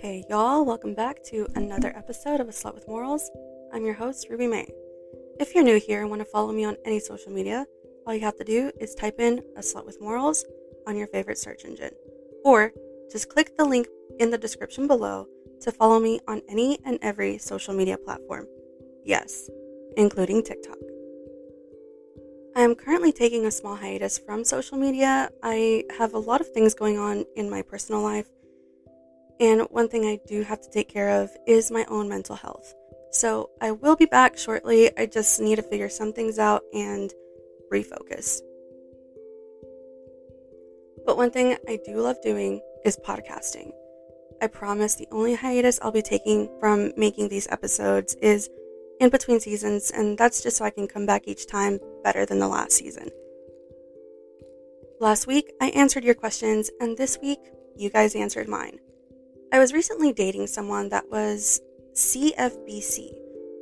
Hey y'all, welcome back to another episode of A Slut with Morals. I'm your host, Ruby May. If you're new here and want to follow me on any social media, all you have to do is type in A Slut with Morals on your favorite search engine. Or just click the link in the description below to follow me on any and every social media platform. Yes, including TikTok. I am currently taking a small hiatus from social media. I have a lot of things going on in my personal life and one thing I do have to take care of is my own mental health. So I will be back shortly. I just need to figure some things out and refocus. But one thing I do love doing is podcasting. I promise the only hiatus I'll be taking from making these episodes is in between seasons, and that's just so I can come back each time better than the last season. Last week, I answered your questions, and this week, you guys answered mine. I was recently dating someone that was CFBC,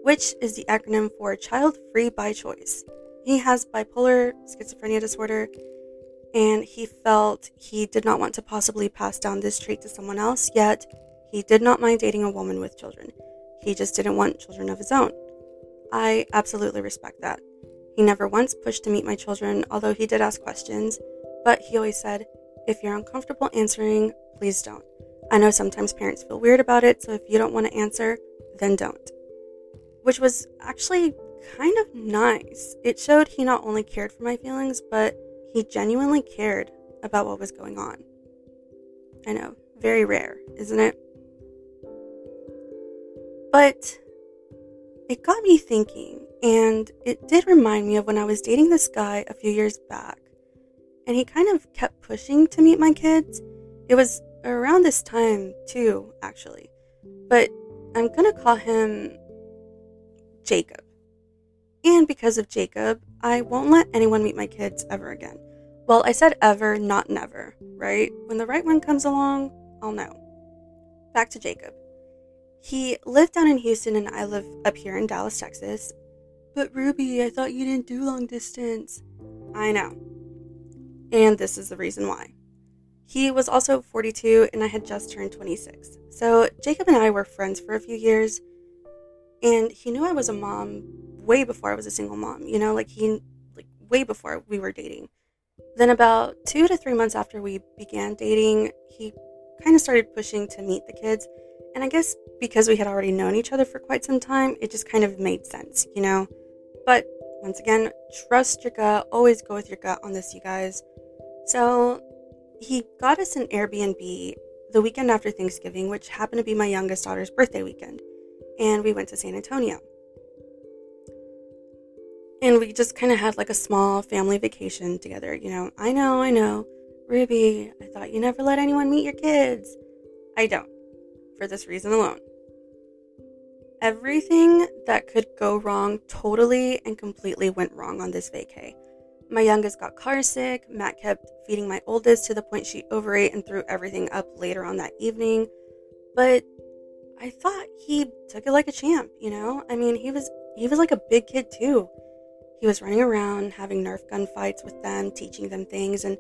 which is the acronym for Child Free by Choice. He has bipolar schizophrenia disorder, and he felt he did not want to possibly pass down this trait to someone else, yet he did not mind dating a woman with children. He just didn't want children of his own. I absolutely respect that. He never once pushed to meet my children, although he did ask questions, but he always said, if you're uncomfortable answering, please don't. I know sometimes parents feel weird about it, so if you don't want to answer, then don't. Which was actually kind of nice. It showed he not only cared for my feelings, but he genuinely cared about what was going on. I know, very rare, isn't it? But it got me thinking, and it did remind me of when I was dating this guy a few years back. And he kind of kept pushing to meet my kids. It was around this time too, actually. But I'm gonna call him Jacob. And because of Jacob, I won't let anyone meet my kids ever again. Well, I said ever, not never, right? When the right one comes along, I'll know. Back to Jacob. He lived down in Houston and I live up here in Dallas, Texas. But Ruby, I thought you didn't do long distance. I know. And this is the reason why. He was also 42 and I had just turned 26. So Jacob and I were friends for a few years and he knew I was a mom way before I was a single mom, you know, like he like way before we were dating. Then about 2 to 3 months after we began dating, he kind of started pushing to meet the kids. And I guess because we had already known each other for quite some time, it just kind of made sense, you know. But once again, trust your gut, always go with your gut on this, you guys. So he got us an Airbnb the weekend after Thanksgiving, which happened to be my youngest daughter's birthday weekend. And we went to San Antonio. And we just kind of had like a small family vacation together. You know, I know, I know. Ruby, I thought you never let anyone meet your kids. I don't, for this reason alone. Everything that could go wrong totally and completely went wrong on this vacay. My youngest got car sick. Matt kept feeding my oldest to the point she overate and threw everything up later on that evening. But I thought he took it like a champ, you know? I mean, he was he was like a big kid too. He was running around having Nerf gun fights with them, teaching them things and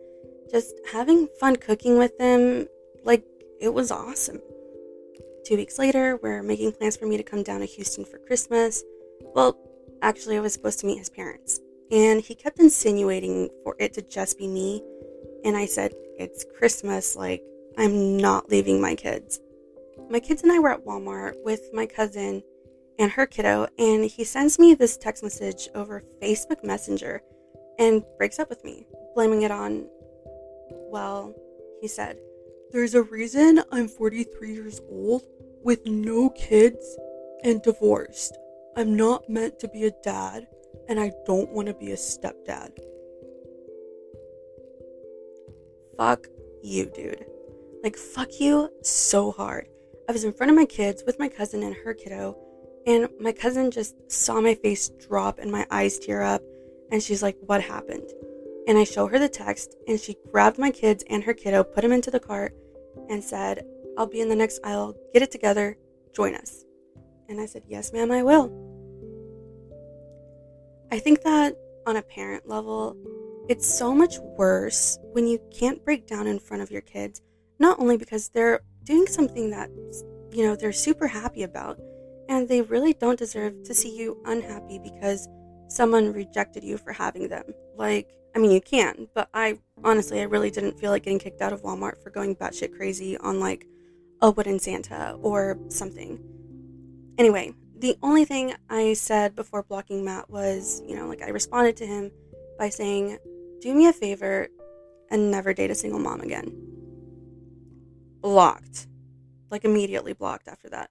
just having fun cooking with them. Like it was awesome. 2 weeks later, we're making plans for me to come down to Houston for Christmas. Well, actually I was supposed to meet his parents and he kept insinuating for it to just be me. And I said, It's Christmas, like, I'm not leaving my kids. My kids and I were at Walmart with my cousin and her kiddo, and he sends me this text message over Facebook Messenger and breaks up with me, blaming it on, well, he said, There's a reason I'm 43 years old with no kids and divorced. I'm not meant to be a dad, and I don't want to be a stepdad. Fuck you, dude. Like, fuck you so hard. I was in front of my kids with my cousin and her kiddo, and my cousin just saw my face drop and my eyes tear up, and she's like, What happened? And I show her the text, and she grabbed my kids and her kiddo, put them into the cart, and said, I'll be in the next aisle, get it together, join us. And I said, Yes, ma'am, I will. I think that on a parent level, it's so much worse when you can't break down in front of your kids, not only because they're doing something that, you know, they're super happy about, and they really don't deserve to see you unhappy because someone rejected you for having them. Like, I mean, you can, but I honestly, I really didn't feel like getting kicked out of Walmart for going batshit crazy on like a wooden Santa or something. Anyway, the only thing I said before blocking Matt was, you know, like I responded to him by saying, Do me a favor and never date a single mom again. Blocked. Like immediately blocked after that.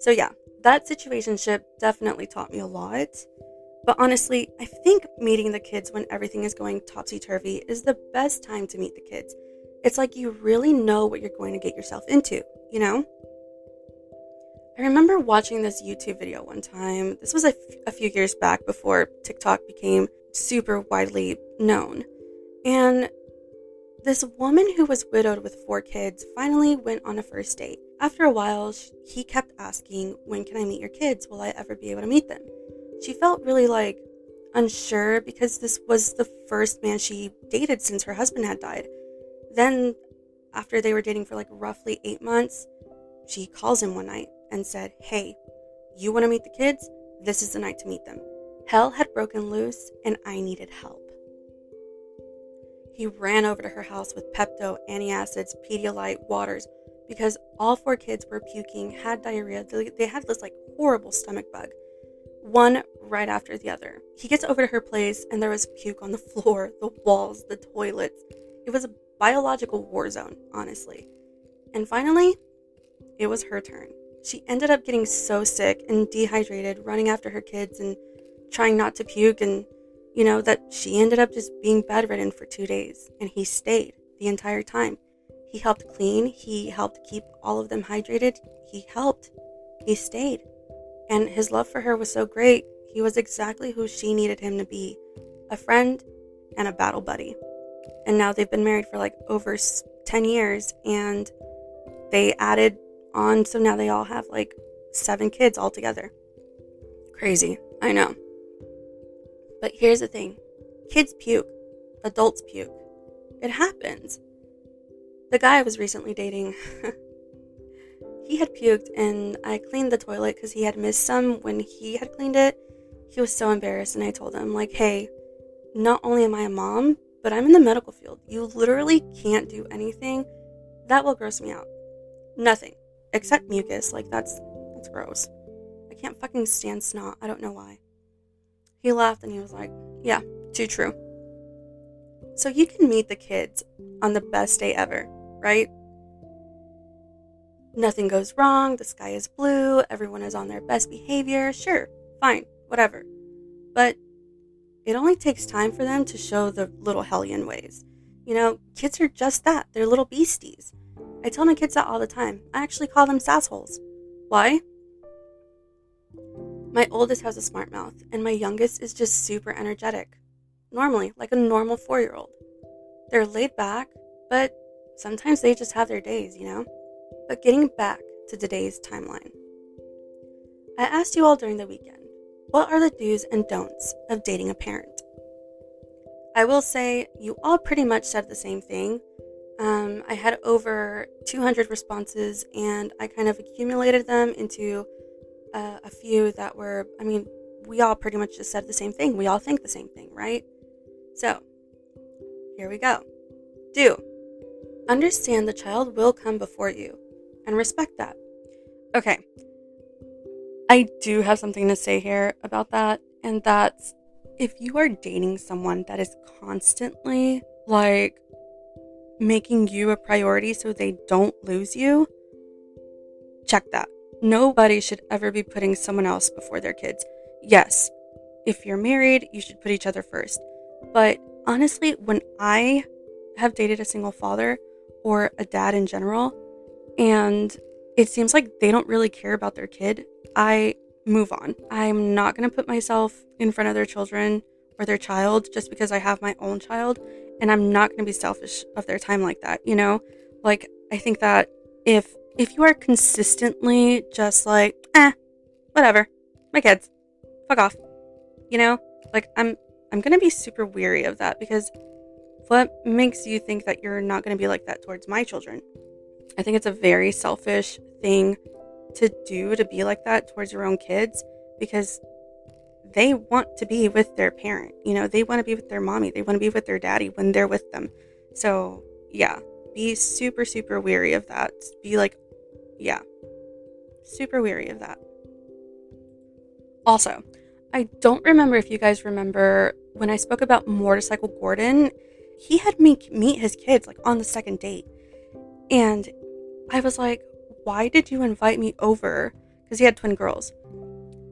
So yeah, that situationship definitely taught me a lot. But honestly, I think meeting the kids when everything is going topsy turvy is the best time to meet the kids. It's like you really know what you're going to get yourself into, you know? I remember watching this YouTube video one time. This was a, f- a few years back before TikTok became super widely known. And this woman who was widowed with four kids finally went on a first date. After a while, he kept asking, When can I meet your kids? Will I ever be able to meet them? She felt really like unsure because this was the first man she dated since her husband had died. Then, after they were dating for like roughly eight months, she calls him one night and said, Hey, you want to meet the kids? This is the night to meet them. Hell had broken loose and I needed help. He ran over to her house with Pepto, antacids, Pedialyte, waters, because all four kids were puking, had diarrhea. They had this like horrible stomach bug, one right after the other. He gets over to her place and there was puke on the floor, the walls, the toilets. It was a biological war zone, honestly. And finally, it was her turn she ended up getting so sick and dehydrated, running after her kids and trying not to puke, and you know, that she ended up just being bedridden for two days. And he stayed the entire time. He helped clean, he helped keep all of them hydrated, he helped, he stayed. And his love for her was so great, he was exactly who she needed him to be a friend and a battle buddy. And now they've been married for like over 10 years, and they added on. So now they all have like seven kids all together. Crazy, I know. But here's the thing kids puke, adults puke. It happens. The guy I was recently dating, he had puked, and I cleaned the toilet because he had missed some when he had cleaned it. He was so embarrassed, and I told him, like, hey, not only am I a mom, but I'm in the medical field. You literally can't do anything. That will gross me out. Nothing except mucus. Like that's that's gross. I can't fucking stand snot. I don't know why. He laughed and he was like, "Yeah, too true." So you can meet the kids on the best day ever, right? Nothing goes wrong, the sky is blue, everyone is on their best behavior. Sure, fine, whatever. But it only takes time for them to show the little hellion ways. You know, kids are just that. They're little beasties. I tell my kids that all the time. I actually call them sassholes. Why? My oldest has a smart mouth, and my youngest is just super energetic. Normally, like a normal four year old. They're laid back, but sometimes they just have their days, you know? But getting back to today's timeline, I asked you all during the weekend what are the do's and don'ts of dating a parent? I will say you all pretty much said the same thing, um, I had over 200 responses and I kind of accumulated them into uh, a few that were, I mean, we all pretty much just said the same thing. We all think the same thing, right? So, here we go. Do understand the child will come before you and respect that. Okay. I do have something to say here about that, and that's if you are dating someone that is constantly like making you a priority so they don't lose you, check that. nobody should ever be putting someone else before their kids. Yes, if you're married, you should put each other first. But honestly, when I have dated a single father or a dad in general, and it seems like they don't really care about their kid, I move on. I'm not going to put myself in front of their children or their child just because I have my own child. And I'm not going to be selfish of their time like that, you know? Like, I think that if if you are consistently just like, eh, whatever, my kids, fuck off, you know, like I'm I'm gonna be super weary of that because what makes you think that you're not gonna be like that towards my children? I think it's a very selfish thing to do to be like that towards your own kids because they want to be with their parent. You know, they want to be with their mommy, they want to be with their daddy when they're with them. So, yeah, be super, super weary of that. Be like, yeah, super weary of that. Also, I don't remember if you guys remember when I spoke about Motorcycle Gordon, he had me meet his kids like on the second date. And I was like, why did you invite me over? Because he had twin girls.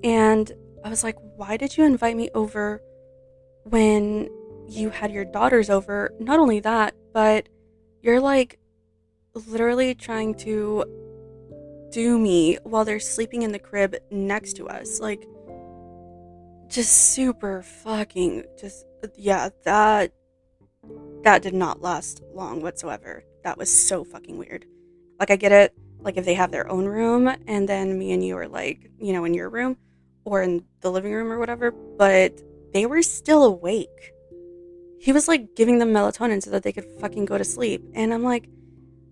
And I was like, why did you invite me over when you had your daughters over? Not only that, but you're like literally trying to do me while they're sleeping in the crib next to us. Like, just super fucking, just, yeah, that, that did not last long whatsoever. That was so fucking weird. Like, I get it. Like, if they have their own room and then me and you are like, you know, in your room or in the living room or whatever, but they were still awake he was like giving them melatonin so that they could fucking go to sleep. And I'm like,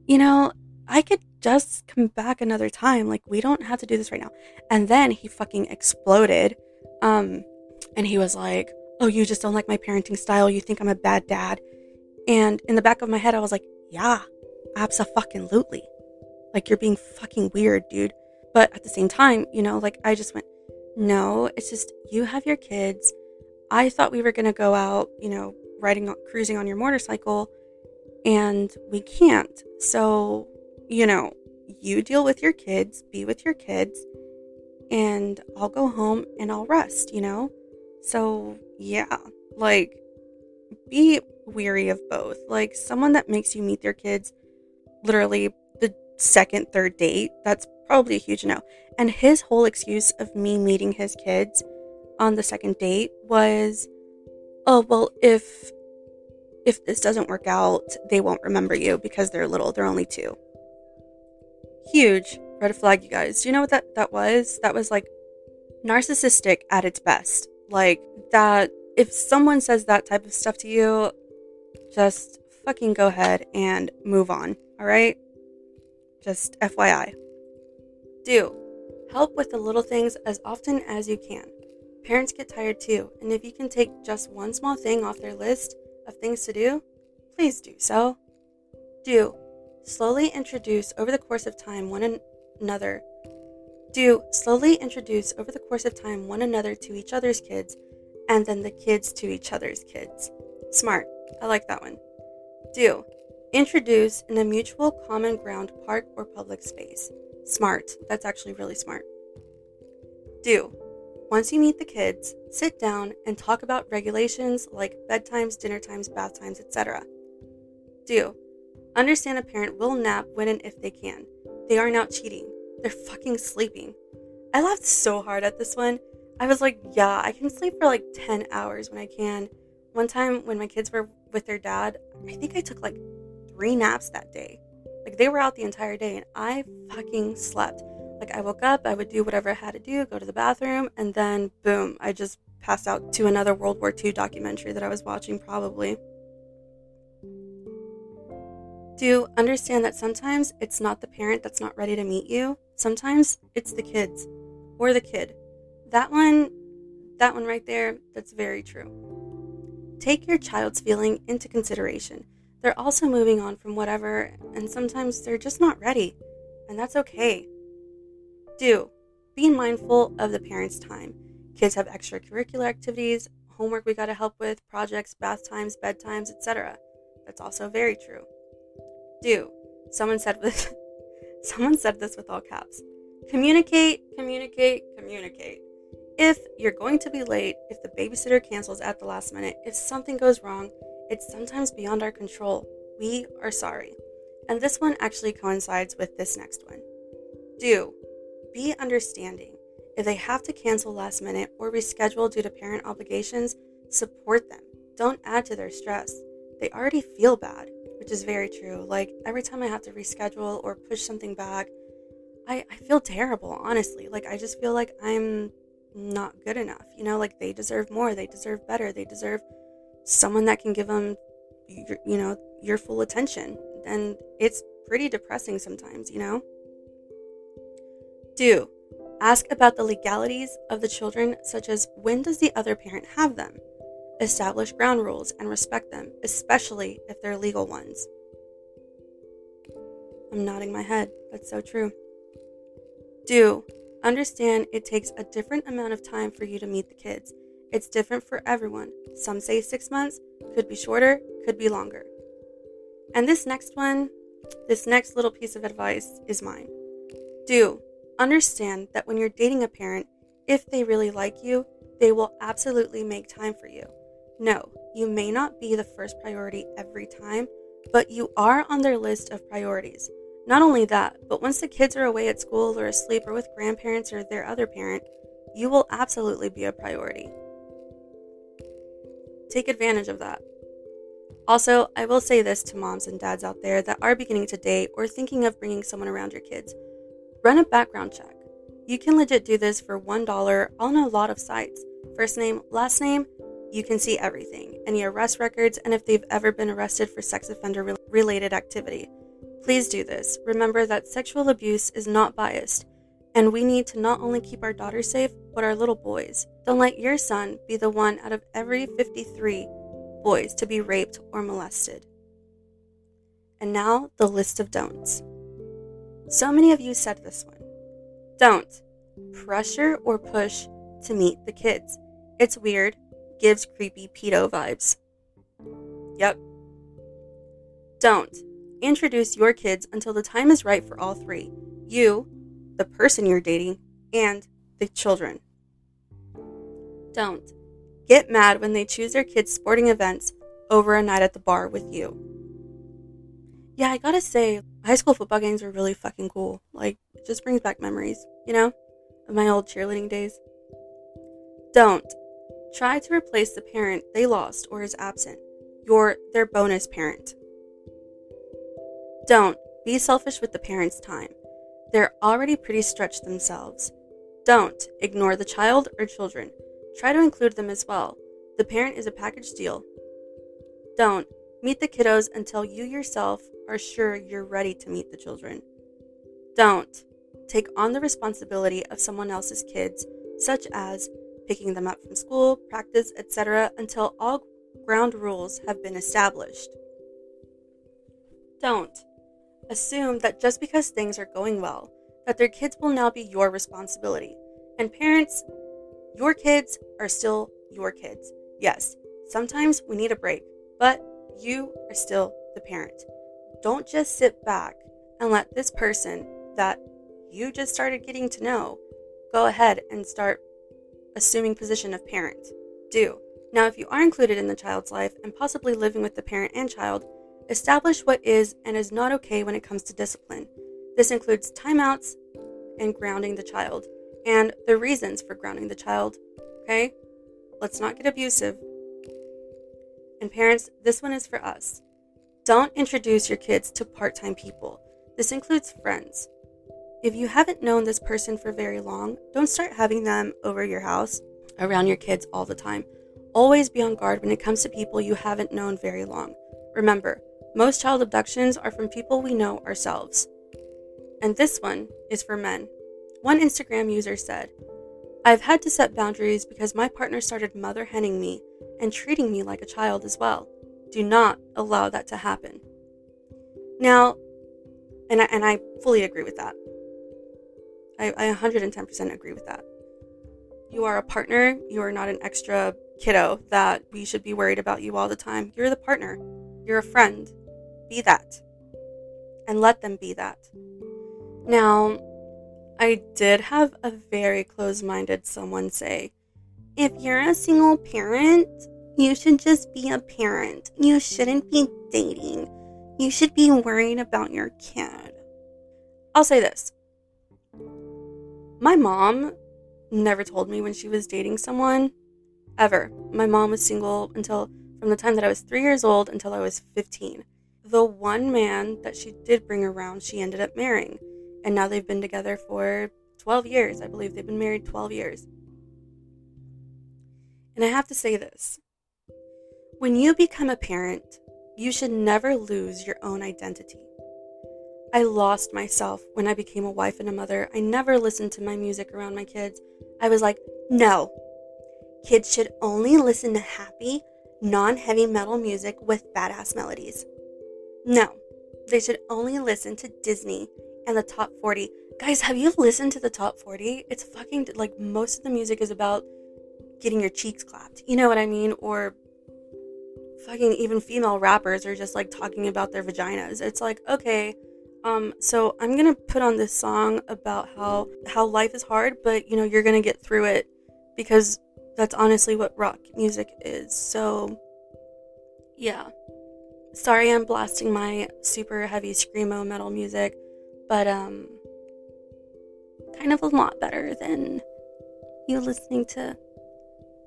you know, I could just come back another time. Like, we don't have to do this right now. And then he fucking exploded. Um, and he was like, Oh, you just don't like my parenting style. You think I'm a bad dad. And in the back of my head, I was like, Yeah, absolutely. Like, you're being fucking weird, dude. But at the same time, you know, like, I just went, No, it's just you have your kids. I thought we were going to go out, you know, riding, cruising on your motorcycle, and we can't. So, you know, you deal with your kids, be with your kids, and I'll go home and I'll rest, you know? So, yeah, like, be weary of both. Like, someone that makes you meet their kids literally the second, third date, that's probably a huge no. And his whole excuse of me meeting his kids on the second date was oh well if if this doesn't work out they won't remember you because they're little. They're only two. Huge red flag you guys. Do you know what that that was? That was like narcissistic at its best. Like that if someone says that type of stuff to you just fucking go ahead and move on all right? Just fyi do help with the little things as often as you can Parents get tired too, and if you can take just one small thing off their list of things to do, please do so. Do slowly introduce over the course of time one another. Do slowly introduce over the course of time one another to each other's kids, and then the kids to each other's kids. Smart. I like that one. Do introduce in a mutual common ground park or public space. Smart. That's actually really smart. Do once you meet the kids, sit down and talk about regulations like bedtimes, dinner times, bath times, etc. Do. Understand a parent will nap when and if they can. They aren't cheating. They're fucking sleeping. I laughed so hard at this one. I was like, yeah, I can sleep for like 10 hours when I can. One time when my kids were with their dad, I think I took like three naps that day. Like they were out the entire day and I fucking slept. Like I woke up, I would do whatever I had to do, go to the bathroom, and then boom, I just passed out to another World War II documentary that I was watching, probably. Do understand that sometimes it's not the parent that's not ready to meet you. Sometimes it's the kids or the kid. That one, that one right there, that's very true. Take your child's feeling into consideration. They're also moving on from whatever, and sometimes they're just not ready, and that's okay. Do be mindful of the parents' time. Kids have extracurricular activities, homework we got to help with, projects, bath times, bedtimes, etc. That's also very true. Do someone said with someone said this with all caps. Communicate, communicate, communicate. If you're going to be late, if the babysitter cancels at the last minute, if something goes wrong, it's sometimes beyond our control. We are sorry. And this one actually coincides with this next one. Do be understanding. If they have to cancel last minute or reschedule due to parent obligations, support them. Don't add to their stress. They already feel bad, which is very true. Like every time I have to reschedule or push something back, I, I feel terrible, honestly. Like I just feel like I'm not good enough. You know, like they deserve more, they deserve better, they deserve someone that can give them, your, you know, your full attention. And it's pretty depressing sometimes, you know? Do ask about the legalities of the children, such as when does the other parent have them? Establish ground rules and respect them, especially if they're legal ones. I'm nodding my head. That's so true. Do understand it takes a different amount of time for you to meet the kids. It's different for everyone. Some say six months, could be shorter, could be longer. And this next one, this next little piece of advice is mine. Do understand that when you're dating a parent, if they really like you, they will absolutely make time for you. No, you may not be the first priority every time, but you are on their list of priorities. Not only that, but once the kids are away at school or asleep or with grandparents or their other parent, you will absolutely be a priority. Take advantage of that. Also, I will say this to moms and dads out there that are beginning to date or thinking of bringing someone around your kids run a background check. You can legit do this for $1 on a lot of sites. First name, last name, you can see everything any arrest records, and if they've ever been arrested for sex offender related activity. Please do this. Remember that sexual abuse is not biased, and we need to not only keep our daughters safe, but our little boys. Don't let your son be the one out of every 53 boys to be raped or molested. And now, the list of don'ts. So many of you said this one. Don't pressure or push to meet the kids. It's weird, gives creepy pedo vibes. Yep. Don't introduce your kids until the time is right for all three you, the person you're dating, and the children. Don't get mad when they choose their kids' sporting events over a night at the bar with you. Yeah, I gotta say, high school football games were really fucking cool. Like, it just brings back memories, you know, of my old cheerleading days. Don't try to replace the parent they lost or is absent. You're their bonus parent. Don't be selfish with the parent's time. They're already pretty stretched themselves. Don't ignore the child or children. Try to include them as well. The parent is a package deal. Don't meet the kiddos until you yourself are sure you're ready to meet the children. Don't take on the responsibility of someone else's kids, such as picking them up from school, practice, etc., until all ground rules have been established. Don't assume that just because things are going well, that their kids will now be your responsibility. And parents, your kids are still your kids. Yes, sometimes we need a break, but you are still the parent. Don't just sit back and let this person that you just started getting to know go ahead and start assuming position of parent. Do. Now, if you are included in the child's life and possibly living with the parent and child, establish what is and is not okay when it comes to discipline. This includes timeouts and grounding the child and the reasons for grounding the child. Okay? Let's not get abusive. And parents, this one is for us. Don't introduce your kids to part time people. This includes friends. If you haven't known this person for very long, don't start having them over your house around your kids all the time. Always be on guard when it comes to people you haven't known very long. Remember, most child abductions are from people we know ourselves. And this one is for men. One Instagram user said, I've had to set boundaries because my partner started mother henning me and treating me like a child as well. Do not allow that to happen. Now, and I, and I fully agree with that. I, I 110% agree with that. You are a partner. You are not an extra kiddo that we should be worried about you all the time. You're the partner. You're a friend. Be that. And let them be that. Now, I did have a very close minded someone say, if you're a single parent, you should just be a parent. You shouldn't be dating. You should be worried about your kid. I'll say this my mom never told me when she was dating someone, ever. My mom was single until from the time that I was three years old until I was 15. The one man that she did bring around, she ended up marrying. And now they've been together for 12 years. I believe they've been married 12 years. And I have to say this when you become a parent, you should never lose your own identity. I lost myself when I became a wife and a mother. I never listened to my music around my kids. I was like, no. Kids should only listen to happy, non heavy metal music with badass melodies. No. They should only listen to Disney and the top 40. Guys, have you listened to the top 40? It's fucking like most of the music is about getting your cheeks clapped. You know what I mean? Or fucking even female rappers are just like talking about their vaginas. It's like, okay, um, so I'm gonna put on this song about how how life is hard, but you know you're gonna get through it because that's honestly what rock music is. So yeah, sorry I'm blasting my super heavy screamo metal music, but um, kind of a lot better than you listening to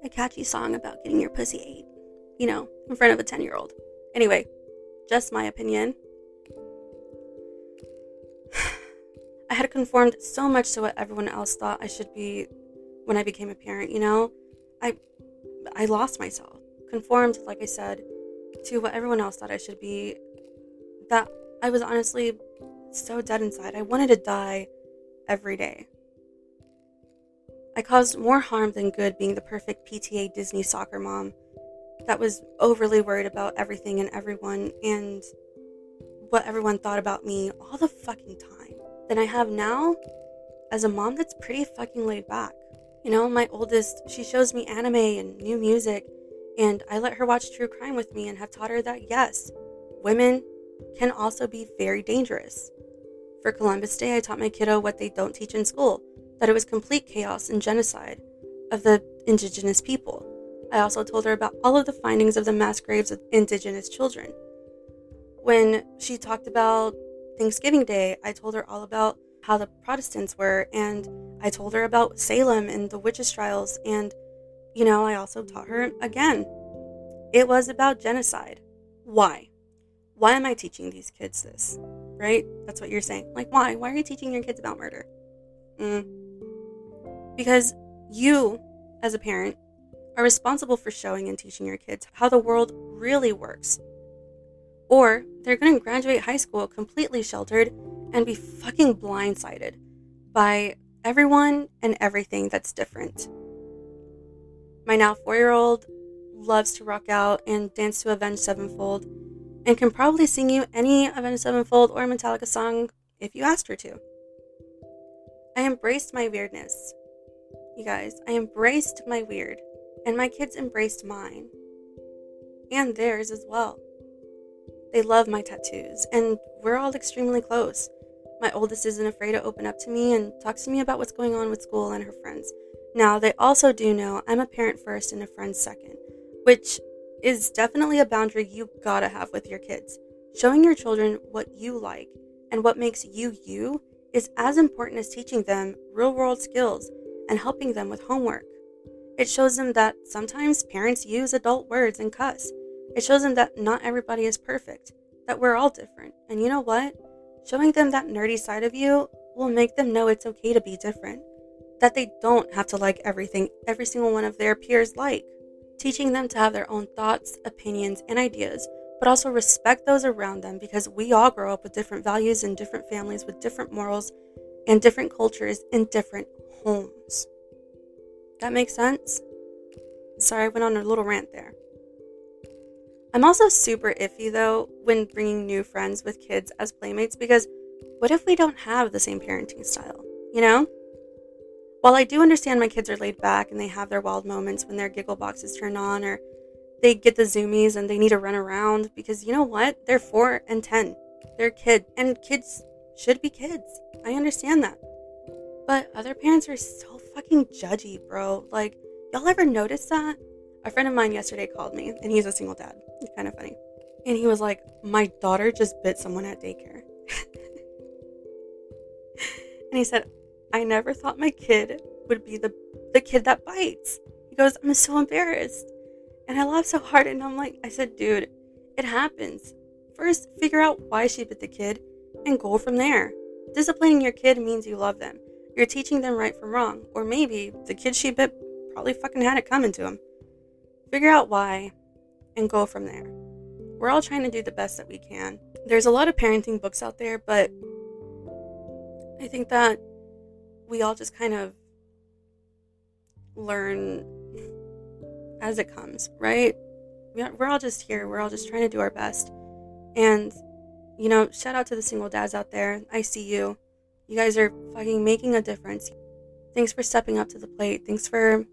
a catchy song about getting your pussy ate, you know, in front of a 10 year old. Anyway, just my opinion. I had conformed so much to what everyone else thought I should be when I became a parent, you know? I I lost myself. Conformed, like I said, to what everyone else thought I should be. That I was honestly so dead inside. I wanted to die every day. I caused more harm than good being the perfect PTA Disney soccer mom that was overly worried about everything and everyone and what everyone thought about me all the fucking time than I have now as a mom that's pretty fucking laid back. You know, my oldest, she shows me anime and new music, and I let her watch true crime with me and have taught her that yes, women can also be very dangerous. For Columbus Day, I taught my kiddo what they don't teach in school that it was complete chaos and genocide of the indigenous people. I also told her about all of the findings of the mass graves of indigenous children. When she talked about Thanksgiving Day, I told her all about how the Protestants were, and I told her about Salem and the witches' trials, and, you know, I also taught her again. It was about genocide. Why? Why am I teaching these kids this? Right? That's what you're saying. Like, why? Why are you teaching your kids about murder? Mm. Because you, as a parent, are responsible for showing and teaching your kids how the world really works or they're going to graduate high school completely sheltered and be fucking blindsided by everyone and everything that's different. My now four year old loves to rock out and dance to Avenged Sevenfold and can probably sing you any Avenged Sevenfold or Metallica song if you asked her to. I embraced my weirdness. You guys, I embraced my weird, and my kids embraced mine. And theirs as well. They love my tattoos, and we're all extremely close. My oldest isn't afraid to open up to me and talks to me about what's going on with school and her friends. Now, they also do know I'm a parent first and a friend second, which is definitely a boundary you gotta have with your kids. Showing your children what you like and what makes you you is as important as teaching them real world skills and helping them with homework. It shows them that sometimes parents use adult words and cuss, it shows them that not everybody is perfect, that we're all different. And you know what? Showing them that nerdy side of you will make them know it's okay to be different, that they don't have to like everything every single one of their peers like. Teaching them to have their own thoughts, opinions, and ideas, but also respect those around them because we all grow up with different values in different families with different morals and different cultures in different homes. That makes sense? Sorry, I went on a little rant there. I'm also super iffy though when bringing new friends with kids as playmates because what if we don't have the same parenting style, you know? While I do understand my kids are laid back and they have their wild moments when their giggle boxes turn on or they get the zoomies and they need to run around because you know what? They're 4 and 10. They're kids and kids should be kids. I understand that. But other parents are so fucking judgy, bro. Like, y'all ever notice that? A friend of mine yesterday called me, and he's a single dad. It's kind of funny. And he was like, My daughter just bit someone at daycare. and he said, I never thought my kid would be the, the kid that bites. He goes, I'm so embarrassed. And I laughed so hard, and I'm like, I said, dude, it happens. First, figure out why she bit the kid and go from there. Disciplining your kid means you love them. You're teaching them right from wrong. Or maybe the kid she bit probably fucking had it coming to him. Figure out why and go from there. We're all trying to do the best that we can. There's a lot of parenting books out there, but I think that we all just kind of learn as it comes, right? We're all just here. We're all just trying to do our best. And, you know, shout out to the single dads out there. I see you. You guys are fucking making a difference. Thanks for stepping up to the plate. Thanks for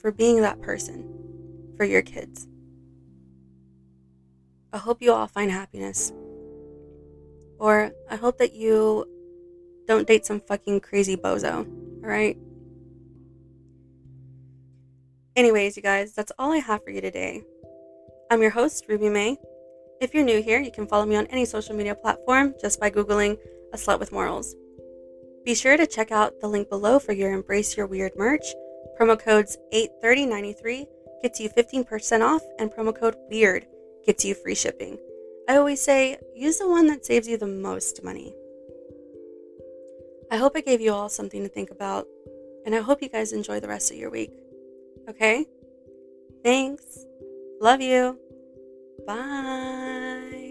for being that person for your kids. I hope you all find happiness. Or I hope that you don't date some fucking crazy bozo, alright? Anyways, you guys, that's all I have for you today. I'm your host, Ruby May. If you're new here, you can follow me on any social media platform just by Googling a slut with morals. Be sure to check out the link below for your Embrace Your Weird merch. Promo codes 83093 gets you 15% off, and promo code WEIRD gets you free shipping. I always say, use the one that saves you the most money. I hope I gave you all something to think about, and I hope you guys enjoy the rest of your week. Okay? Thanks. Love you. Bye.